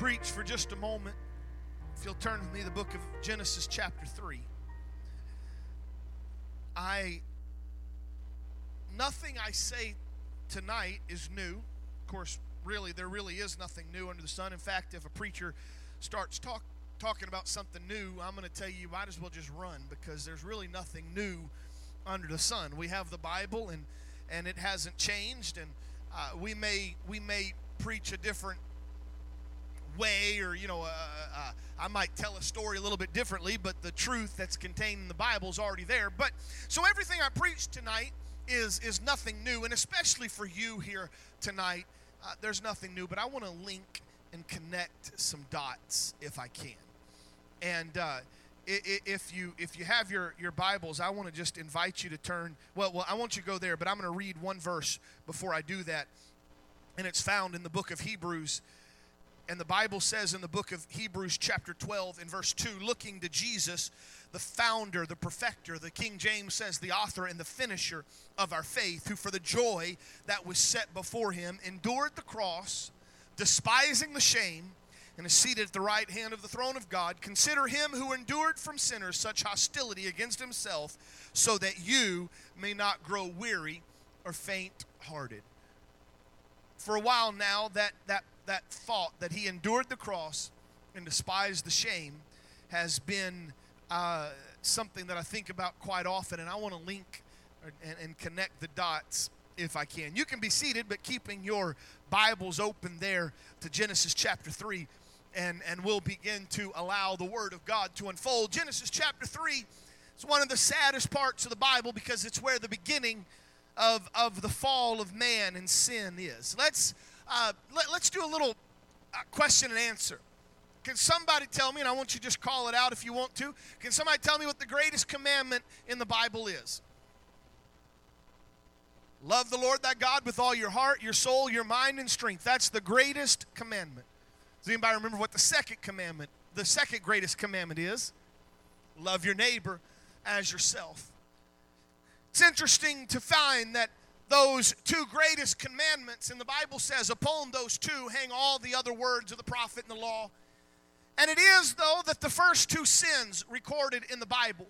preach for just a moment, if you'll turn with me the book of Genesis, chapter 3. I, nothing I say tonight is new. Of course, really, there really is nothing new under the sun. In fact, if a preacher starts talk, talking about something new, I'm going to tell you, might as well just run because there's really nothing new under the sun. We have the Bible, and and it hasn't changed. And uh, we may we may preach a different way or you know uh, uh, i might tell a story a little bit differently but the truth that's contained in the bible is already there. But so everything i preach tonight is is nothing new and especially for you here tonight uh, there's nothing new but i want to link and connect some dots if i can. And uh, if you if you have your your bibles i want to just invite you to turn well well i want you to go there but i'm going to read one verse before i do that and it's found in the book of hebrews and the Bible says in the book of Hebrews, chapter 12, in verse 2, looking to Jesus, the founder, the perfecter, the King James says, the author and the finisher of our faith, who for the joy that was set before him endured the cross, despising the shame, and is seated at the right hand of the throne of God. Consider him who endured from sinners such hostility against himself, so that you may not grow weary or faint hearted. For a while now, that, that that thought that he endured the cross and despised the shame has been uh, something that I think about quite often, and I want to link and, and connect the dots if I can. You can be seated, but keeping your Bibles open there to Genesis chapter 3, and, and we'll begin to allow the Word of God to unfold. Genesis chapter 3 is one of the saddest parts of the Bible because it's where the beginning of, of the fall of man and sin is. Let's uh, let, us do a little uh, question and answer. Can somebody tell me, and I want you to just call it out if you want to, can somebody tell me what the greatest commandment in the Bible is? Love the Lord thy God with all your heart, your soul, your mind, and strength. That's the greatest commandment. Does anybody remember what the second commandment, the second greatest commandment is? Love your neighbor as yourself. It's interesting to find that those two greatest commandments. And the Bible says, upon those two hang all the other words of the prophet and the law. And it is, though, that the first two sins recorded in the Bible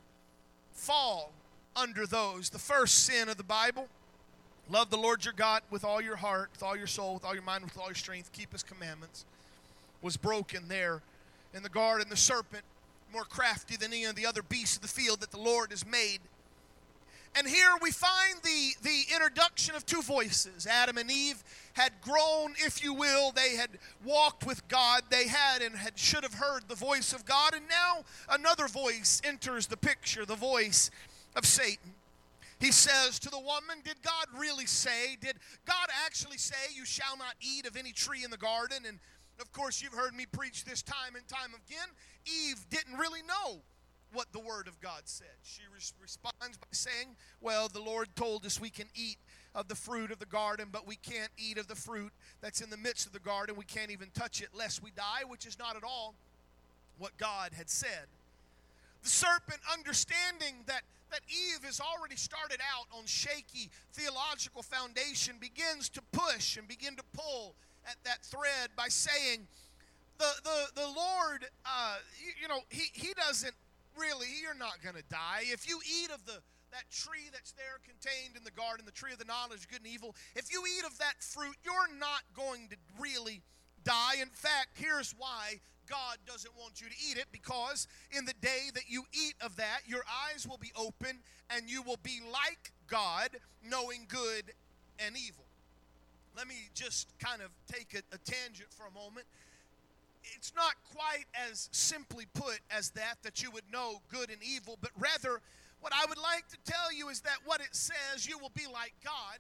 fall under those. The first sin of the Bible, love the Lord your God with all your heart, with all your soul, with all your mind, with all your strength, keep his commandments, was broken there in the garden. The serpent, more crafty than any of the other beasts of the field that the Lord has made, and here we find the, the introduction of two voices. Adam and Eve had grown, if you will, they had walked with God. They had and had should have heard the voice of God. And now another voice enters the picture, the voice of Satan. He says to the woman, Did God really say? Did God actually say, You shall not eat of any tree in the garden? And of course, you've heard me preach this time and time again. Eve didn't really know what the Word of God said. She responds by saying, Well, the Lord told us we can eat of the fruit of the garden, but we can't eat of the fruit that's in the midst of the garden. We can't even touch it lest we die, which is not at all what God had said. The serpent, understanding that, that Eve has already started out on shaky theological foundation, begins to push and begin to pull at that thread by saying, the, the, the Lord, uh, you, you know, he, he doesn't really, you're not going to die. If you eat of the that tree that's there contained in the garden, the tree of the knowledge of good and evil, if you eat of that fruit, you're not going to really die. In fact, here's why God doesn't want you to eat it because in the day that you eat of that, your eyes will be open and you will be like God, knowing good and evil. Let me just kind of take a, a tangent for a moment it's not quite as simply put as that, that you would know good and evil, but rather, what I would like to tell you is that what it says, you will be like God.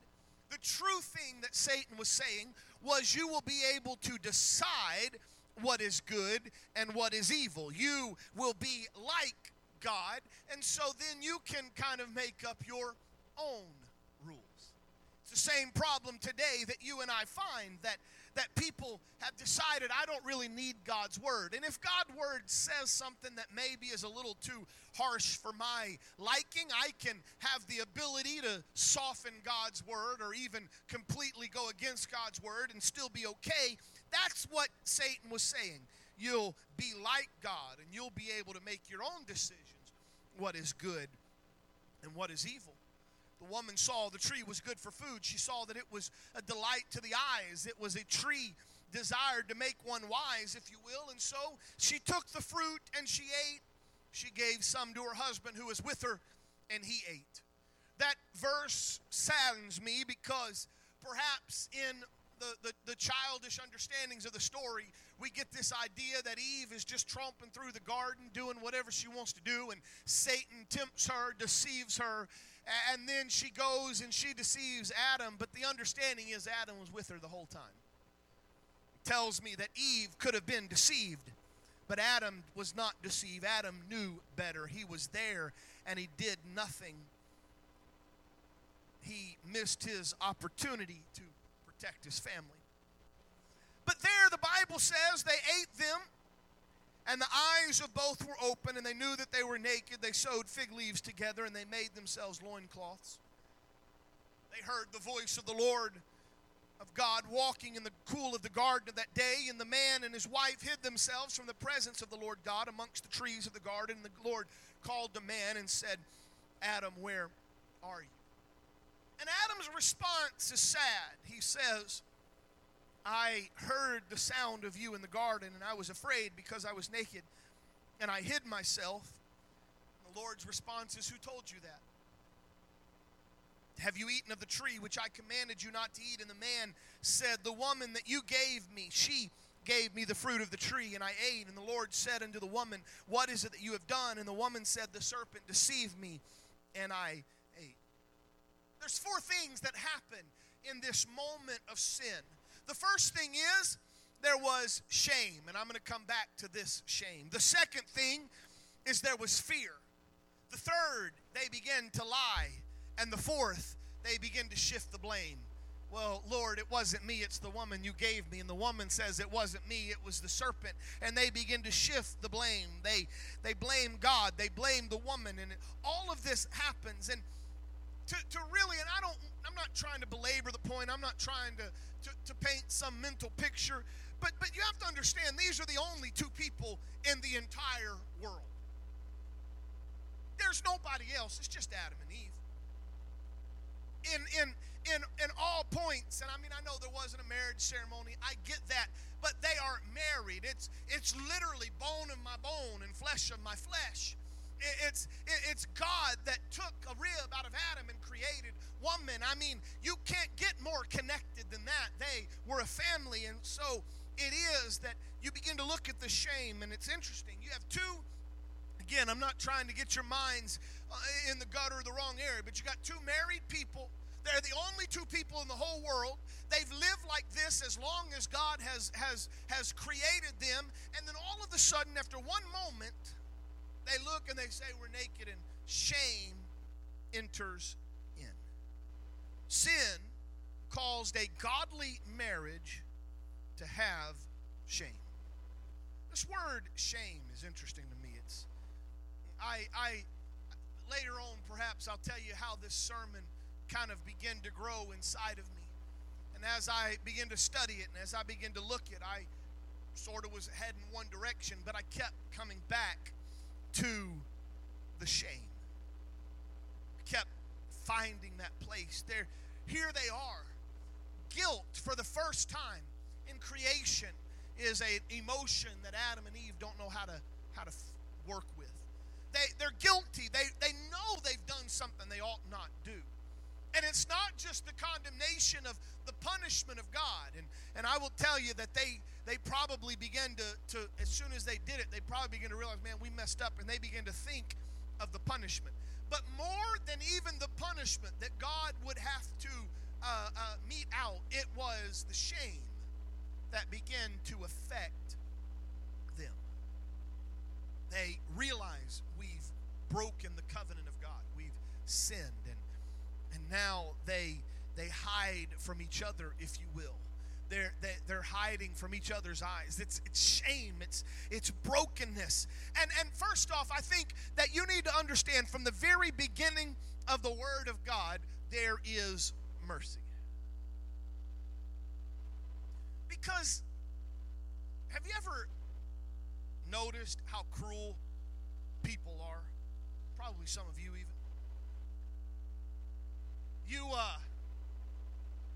The true thing that Satan was saying was you will be able to decide what is good and what is evil. You will be like God, and so then you can kind of make up your own rules. It's the same problem today that you and I find that that people have decided I don't really need God's word. And if God's word says something that maybe is a little too harsh for my liking, I can have the ability to soften God's word or even completely go against God's word and still be okay. That's what Satan was saying. You'll be like God and you'll be able to make your own decisions what is good and what is evil. The woman saw the tree was good for food. She saw that it was a delight to the eyes. It was a tree desired to make one wise, if you will. And so she took the fruit and she ate. She gave some to her husband who was with her, and he ate. That verse saddens me because perhaps in the, the, the, childish understandings of the story, we get this idea that Eve is just tromping through the garden doing whatever she wants to do, and Satan tempts her, deceives her, and then she goes and she deceives Adam. But the understanding is Adam was with her the whole time. It tells me that Eve could have been deceived, but Adam was not deceived. Adam knew better. He was there and he did nothing. He missed his opportunity to protect his family. But there, the Bible says they ate them, and the eyes of both were open, and they knew that they were naked. They sewed fig leaves together, and they made themselves loincloths. They heard the voice of the Lord of God walking in the cool of the garden of that day, and the man and his wife hid themselves from the presence of the Lord God amongst the trees of the garden. And the Lord called the man and said, Adam, where are you? And Adam's response is sad. He says, I heard the sound of you in the garden, and I was afraid because I was naked, and I hid myself. The Lord's response is, Who told you that? Have you eaten of the tree which I commanded you not to eat? And the man said, The woman that you gave me, she gave me the fruit of the tree, and I ate. And the Lord said unto the woman, What is it that you have done? And the woman said, The serpent deceived me, and I ate. there's four things that happen in this moment of sin. The first thing is there was shame, and I'm going to come back to this shame. The second thing is there was fear. The third, they begin to lie. And the fourth, they begin to shift the blame. Well, Lord, it wasn't me, it's the woman you gave me. And the woman says it wasn't me, it was the serpent. And they begin to shift the blame. They they blame God, they blame the woman, and all of this happens. And to, to really, and I don't, I'm not trying to belabor the point, I'm not trying to, to, to paint some mental picture, but, but you have to understand these are the only two people in the entire world. There's nobody else, it's just Adam and Eve. In, in, in, in all points, and I mean, I know there wasn't a marriage ceremony, I get that, but they aren't married. It's, it's literally bone of my bone and flesh of my flesh. It's, it's God that took a rib out of Adam and created woman. I mean, you can't get more connected than that. They were a family, and so it is that you begin to look at the shame, and it's interesting. You have two, again, I'm not trying to get your minds uh, in the gutter or the wrong area, but you got two married people. They're the only two people in the whole world. They've lived like this as long as God has has has created them, and then all of a sudden, after one moment, they look and they say, We're naked, and shame enters in. Sin caused a godly marriage to have shame. This word shame is interesting to me. It's I I later on perhaps I'll tell you how this sermon kind of began to grow inside of me. And as I begin to study it and as I begin to look at it, I sort of was heading one direction, but I kept coming back to the shame. kept finding that place. There, here they are. Guilt for the first time in creation is an emotion that Adam and Eve don't know how to how to work with. They they're guilty. They they know they've done something they ought not do. And it's not just the condemnation of the punishment of God. And, and I will tell you that they, they probably began to, to, as soon as they did it, they probably began to realize, man, we messed up. And they began to think of the punishment. But more than even the punishment that God would have to uh, uh, mete out, it was the shame that began to affect them. They realize we've broken the covenant of God, we've sinned. And and now they they hide from each other if you will they're, they, they're hiding from each other's eyes it's, it's shame it's it's brokenness and and first off i think that you need to understand from the very beginning of the word of god there is mercy because have you ever noticed how cruel people are? Probably some of you even. You uh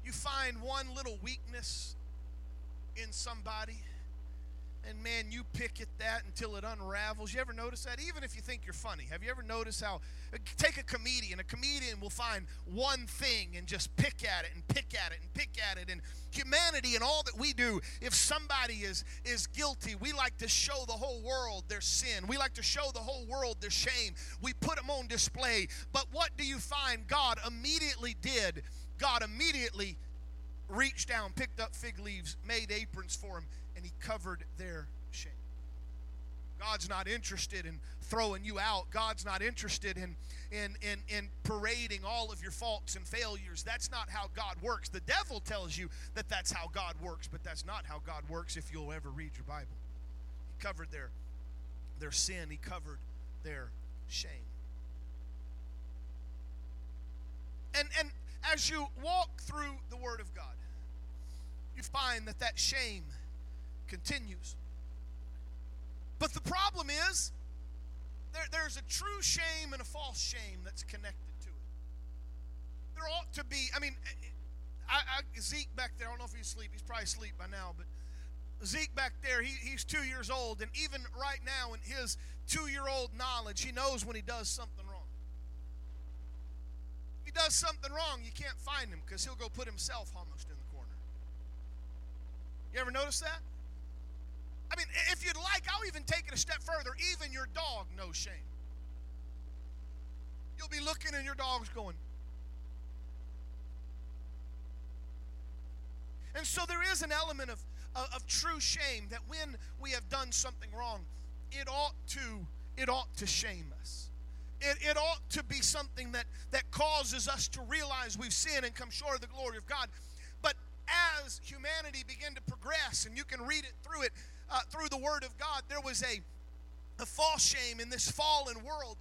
you find one little weakness in somebody and man, you pick at that until it unravels. You ever notice that? Even if you think you're funny, have you ever noticed how? Uh, take a comedian. A comedian will find one thing and just pick at it and pick at it and pick at it. And humanity and all that we do, if somebody is is guilty, we like to show the whole world their sin. We like to show the whole world their shame. We put them on display. But what do you find? God immediately did. God immediately reached down, picked up fig leaves, made aprons for him and he covered their shame. God's not interested in throwing you out. God's not interested in, in, in, in parading all of your faults and failures. That's not how God works. The devil tells you that that's how God works, but that's not how God works if you'll ever read your Bible. He covered their, their sin, He covered their shame. And, and as you walk through the Word of God, you find that that shame continues. But the problem is, there, there's a true shame and a false shame that's connected to it. There ought to be, I mean, I, I, Zeke back there, I don't know if he's asleep, he's probably asleep by now, but Zeke back there, he, he's two years old, and even right now, in his two year old knowledge, he knows when he does something does something wrong, you can't find him because he'll go put himself almost in the corner. You ever notice that? I mean, if you'd like, I'll even take it a step further. Even your dog knows shame. You'll be looking and your dog's going. And so there is an element of, of, of true shame that when we have done something wrong, it ought to it ought to shame us. To be something that, that causes us to realize we've sinned and come short of the glory of God. But as humanity began to progress, and you can read it through it, uh, through the Word of God, there was a, a false shame in this fallen world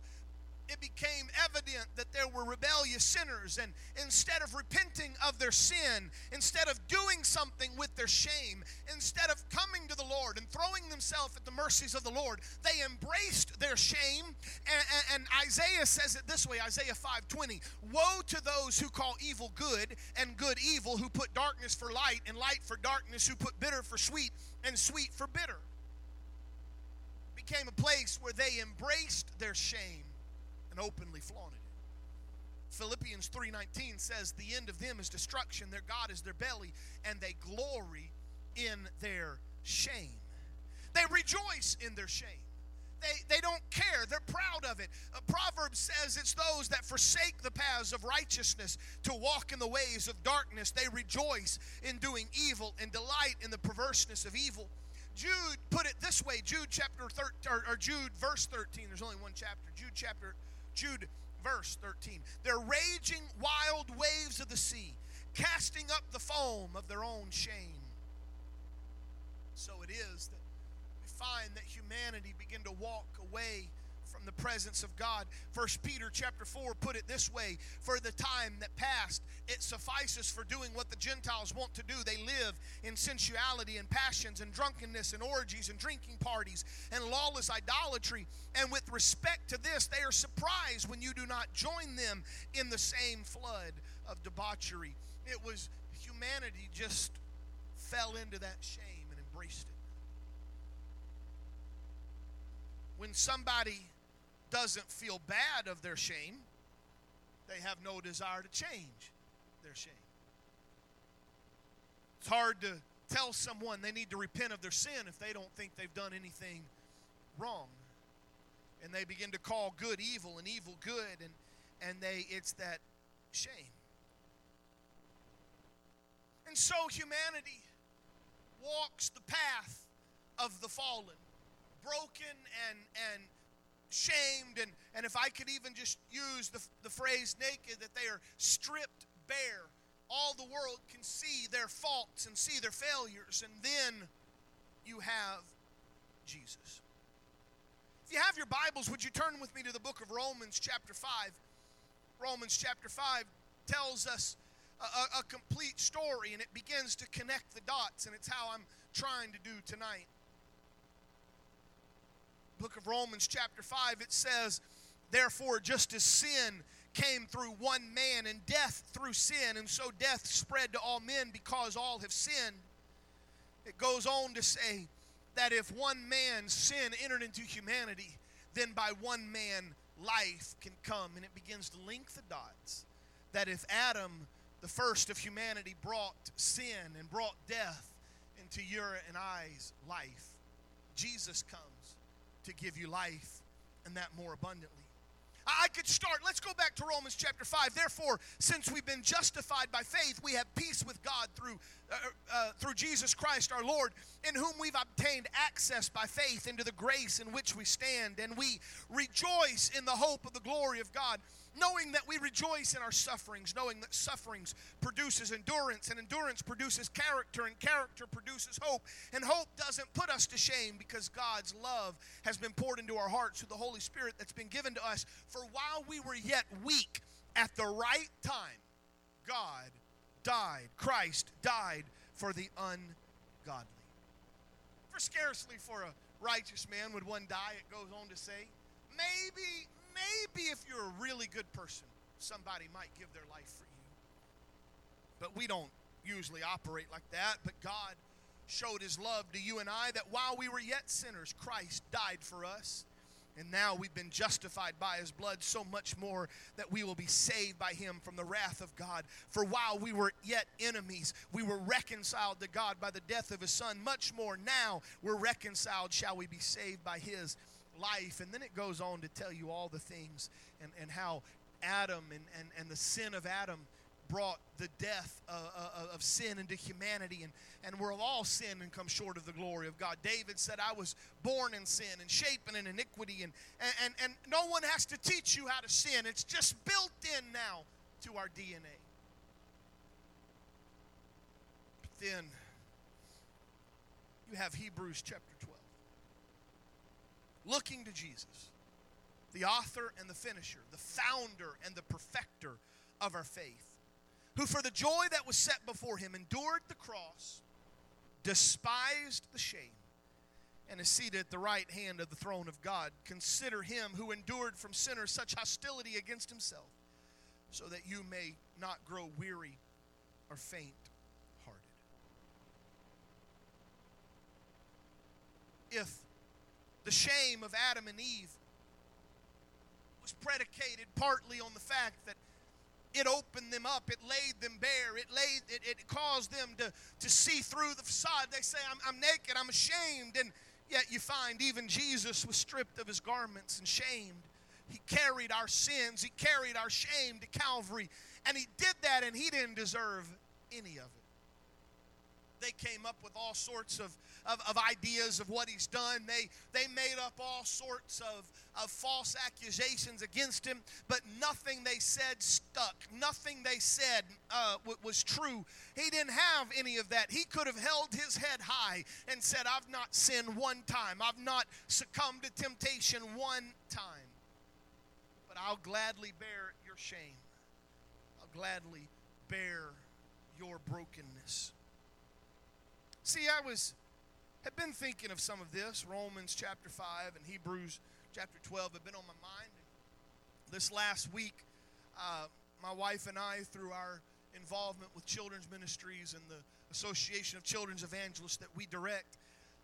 it became evident that there were rebellious sinners, and instead of repenting of their sin, instead of doing something with their shame, instead of coming to the Lord and throwing themselves at the mercies of the Lord, they embraced their shame. And, and, and Isaiah says it this way Isaiah 5:20 Woe to those who call evil good and good evil, who put darkness for light and light for darkness, who put bitter for sweet and sweet for bitter. It became a place where they embraced their shame and openly flaunted it. Philippians 3:19 says the end of them is destruction their god is their belly and they glory in their shame. They rejoice in their shame. They, they don't care. They're proud of it. A Proverbs says it's those that forsake the paths of righteousness to walk in the ways of darkness. They rejoice in doing evil and delight in the perverseness of evil. Jude put it this way Jude chapter 13, or, or Jude verse 13. There's only one chapter. Jude chapter Jude, verse 13. They're raging wild waves of the sea, casting up the foam of their own shame. So it is that we find that humanity begin to walk away from the presence of God. First Peter chapter 4 put it this way, for the time that passed it suffices for doing what the Gentiles want to do. They live in sensuality and passions and drunkenness and orgies and drinking parties and lawless idolatry. And with respect to this, they are surprised when you do not join them in the same flood of debauchery. It was humanity just fell into that shame and embraced it. When somebody doesn't feel bad of their shame, they have no desire to change their shame. It's hard to tell someone they need to repent of their sin if they don't think they've done anything wrong. And they begin to call good evil and evil good and and they it's that shame. And so humanity walks the path of the fallen, broken and and shamed and and if I could even just use the, the phrase naked that they are stripped bare. All the world can see their faults and see their failures, and then you have Jesus. If you have your Bibles, would you turn with me to the book of Romans, chapter 5? Romans, chapter 5 tells us a, a, complete story, and it begins to connect the dots, and it's how I'm trying to do tonight. Book of Romans, chapter 5, it says, Therefore, just as sin came through one man and death through sin, and so death spread to all men because all have sinned. It goes on to say that if one man's sin entered into humanity, then by one man life can come. And it begins to link the dots that if Adam, the first of humanity, brought sin and brought death into your and I's life, Jesus comes to give you life and that more abundantly. I could start. Let's go back to Romans chapter 5. Therefore, since we've been justified by faith, we have peace with God through, uh, uh, through Jesus Christ our Lord, in whom we've obtained access by faith into the grace in which we stand. And we rejoice in the hope of the glory of God knowing that we rejoice in our sufferings, knowing that sufferings produces endurance, and endurance produces character, and character produces hope. And hope doesn't put us to shame because God's love has been poured into our hearts through the Holy Spirit that's been given to us. For while we were yet weak, at the right time, God died, Christ died for the ungodly. For scarcely for a righteous man would one die, it goes on to say. Maybe, maybe if you're a really good person, somebody might give their life for you. But we don't usually operate like that. But God showed his love to you and I that while we were yet sinners, Christ died for us. And now we've been justified by his blood so much more that we will be saved by him from the wrath of God. For while we were yet enemies, we were reconciled to God by the death of his son. Much more now we're reconciled, shall we be saved by his life. And then it goes on to tell you all the things and, and how Adam and, and, and the sin of Adam brought the death of, of, of, sin into humanity and, and we're all sin and come short of the glory of god. David said i was born in sin and shapen in iniquity and, and, and no one has to teach you how to sin. It's just built in now to our dna but then you have hebrews chapter 12 looking to Jesus, the author and the finisher, the founder and the perfecter of our faith, who for the joy that was set before him endured the cross, despised the shame, and is seated at the right hand of the throne of God. Consider him who endured from sinners such hostility against himself, so that you may not grow weary or faint hearted. If the shame of Adam and Eve was predicated partly on the fact that it opened them up it laid them bare it laid it, it caused them to, to see through the facade. They say I'm, I'm naked i'm ashamed and yet you find even jesus was stripped of his garments and shamed. He carried our sins he carried our shame to calvary and he did that and he didn't deserve any of it. They came up with all sorts of, of, of, ideas of what he's done. They, they made up all sorts of, of false accusations against him, but nothing they said stuck. Nothing they said uh, was true. He didn't have any of that. He could have held his head high and said, I've not sinned one time, I've not succumbed to temptation one time. But I'll gladly bear your shame, I'll gladly bear your brokenness. See, I was had been thinking of some of this. Romans chapter 5 and Hebrews chapter 12 have been on my mind. This last week, uh, my wife and I, through our involvement with children's ministries and the Association of Children's Evangelists that we direct,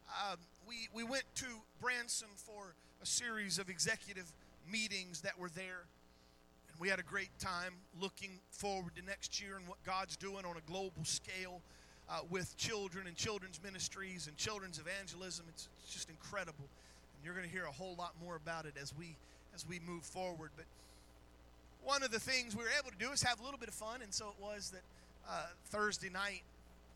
uh, we, we went to Branson for a series of executive meetings that were there. And we had a great time looking forward to next year and what God's doing on a global scale uh, with children and children's ministries and children's evangelism. It's, it's just incredible, and you're going to hear a whole lot more about it as we as we move forward. But one of the things we were able to do is have a little bit of fun, and so it was that uh, Thursday night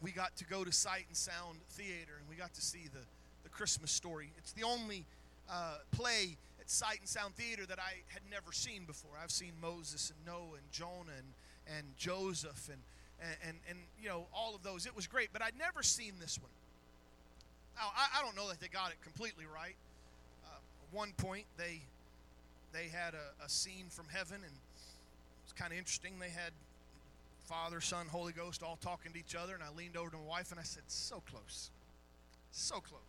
we got to go to Sight and Sound Theater, and we got to see the the Christmas story. It's the only uh, play at Sight and Sound Theater that I had never seen before. I've seen Moses and Noah and Jonah and, and Joseph and and, and, and, you know, all of those. It was great, but I'd never seen this one. Now, I, I don't know that they got it completely right. Uh, one point, they they had a, a scene from heaven, and it was kind of interesting. They had Father, Son, Holy Ghost all talking to each other, and I leaned over to my wife and I said, So close. So close.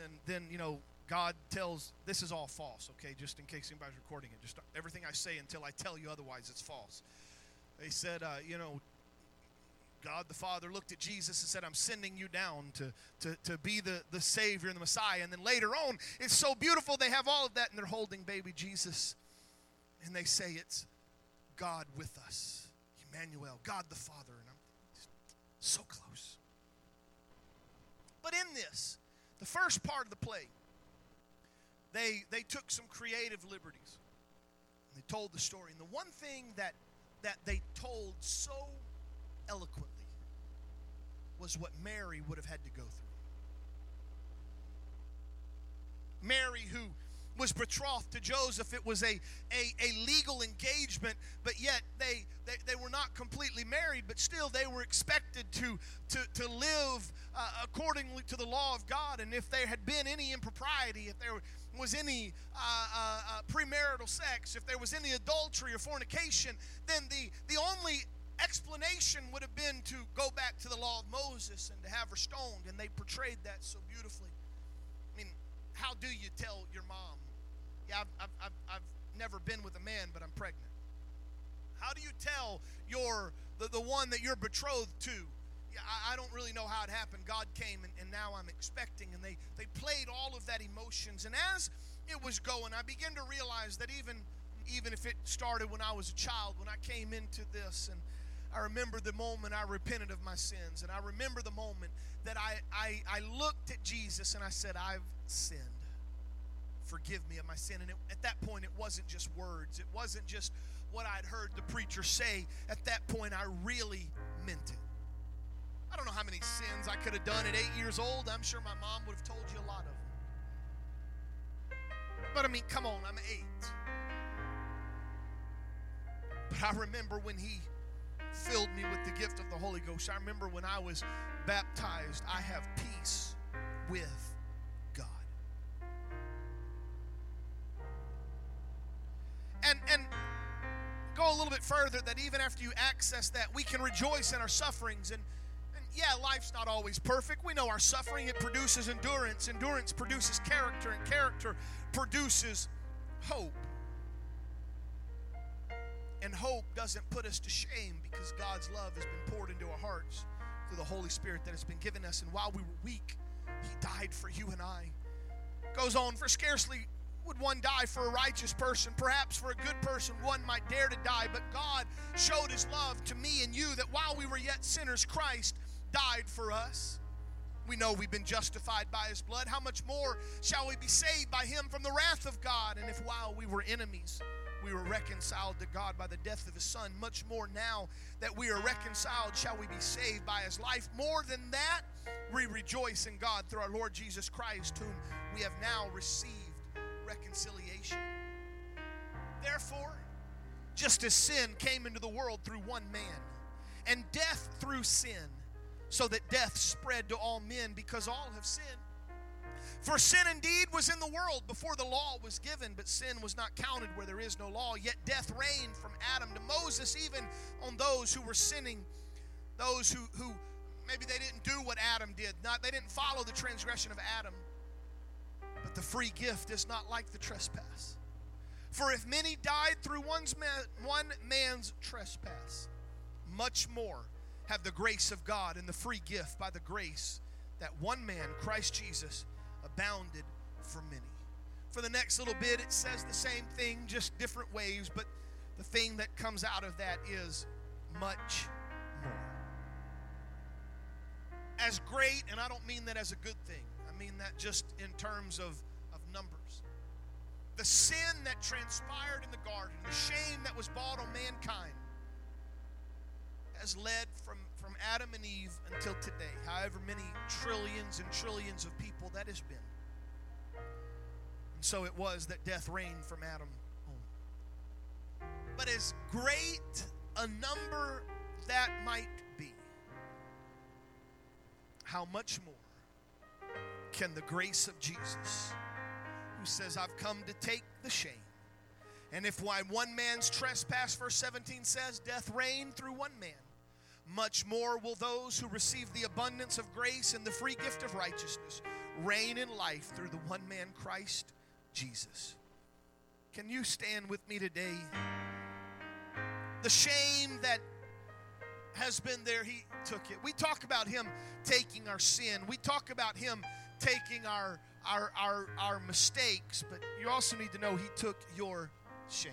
then then you know God tells this is all false. Okay, just in case anybody's recording it, just everything I say until I tell you otherwise, it's false. They said, uh, you know, God the Father looked at Jesus and said, I'm sending you down to, to, to be the, the Savior and the Messiah. And then later on, it's so beautiful. They have all of that and they're holding baby Jesus. And they say it's God with us, Emmanuel, God the Father. And I'm so close. But in this, the first part of the play, they, they took some creative liberties. They told the story. And the one thing that, that they told so eloquently was what Mary would have had to go through. Mary, who was betrothed to Joseph. It was a, a, a legal engagement, but yet they, they, they were not completely married, but still they were expected to, to, to live uh, accordingly to the law of God. And if there had been any impropriety, if there was any uh, uh, uh premarital sex, if there was any adultery or fornication, then the, the only explanation would have been to go back to the law of Moses and to have her stoned, and they portrayed that so beautifully. I mean, how do you tell your mom yeah, I've, I've, I've never been with a man, but I'm pregnant. How do you tell your the, the one that you're betrothed to? I don't really know how it happened. God came, and, and now I'm expecting. And they, they played all of that emotions. And as it was going, I began to realize that even even if it started when I was a child, when I came into this, and I remember the moment I repented of my sins, and I remember the moment that I, I, I looked at Jesus and I said, I've sinned forgive me of my sin. And it, at that point, it wasn't just words, it wasn't just what I'd heard the preacher say. At that point, I really meant it. I don't know how many sins I could have done at eight years old. I'm sure my mom would have told you a lot of them. But I mean, come on, I'm eight. But I remember when he filled me with the gift of the Holy Ghost. I remember when I was baptized, I have peace with God. and and go a little bit further that even after you access that, we can rejoice in our sufferings and yeah, life's not always perfect. We know our suffering it produces endurance. Endurance produces character and character produces hope. And hope doesn't put us to shame because God's love has been poured into our hearts through the Holy Spirit that has been given us. And while we were weak, He died for you and I. Goes on, for scarcely would one die for a righteous person? Perhaps for a good person, one might dare to die. But God showed his love to me and you that while we were yet sinners, Christ died for us. We know we've been justified by his blood. How much more shall we be saved by him from the wrath of God? And if while we were enemies, we were reconciled to God by the death of his son, much more now that we are reconciled, shall we be saved by his life. More than that, we rejoice in God through our Lord Jesus Christ, whom we have now received reconciliation. Therefore, just as sin came into the world through one man, and death through sin, so that death spread to all men because all have sinned. For sin indeed was in the world before the law was given, but sin was not counted where there is no law. Yet death reigned from Adam to Moses, even on those who were sinning, those who, who maybe they didn't do what Adam did, not they didn't follow the transgression of Adam. But the free gift is not like the trespass. For if many died through one's man, one man's trespass, much more have the grace of God and the free gift by the grace that one man, Christ Jesus, abounded for many. For the next little bit, it says the same thing, just different ways, but the thing that comes out of that is much more. As great, and I don't mean that as a good thing, I mean that just in terms of, of numbers. The sin that transpired in the garden, the shame that was brought on mankind, has led from, from Adam and Eve until today, however many trillions and trillions of people that has been. And so it was that death reigned from Adam. But as great a number that might be, how much more can the grace of Jesus, who says, I've come to take the shame. And if why one man's trespass, verse 17 says, death reigned through one man, much more will those who receive the abundance of grace and the free gift of righteousness reign in life through the one man Christ Jesus. Can you stand with me today? The shame that has been there, he took it. We talk about him taking our sin. We talk about him taking our our our, our mistakes, but you also need to know he took your shame.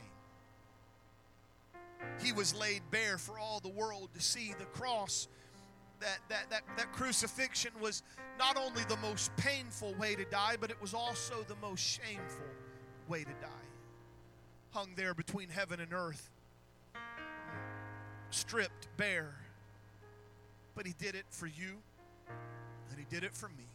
He was laid bare for all the world to see. The cross, that, that, that, that crucifixion was not only the most painful way to die, but it was also the most shameful way to die. Hung there between heaven and earth, stripped bare. But he did it for you, and he did it for me.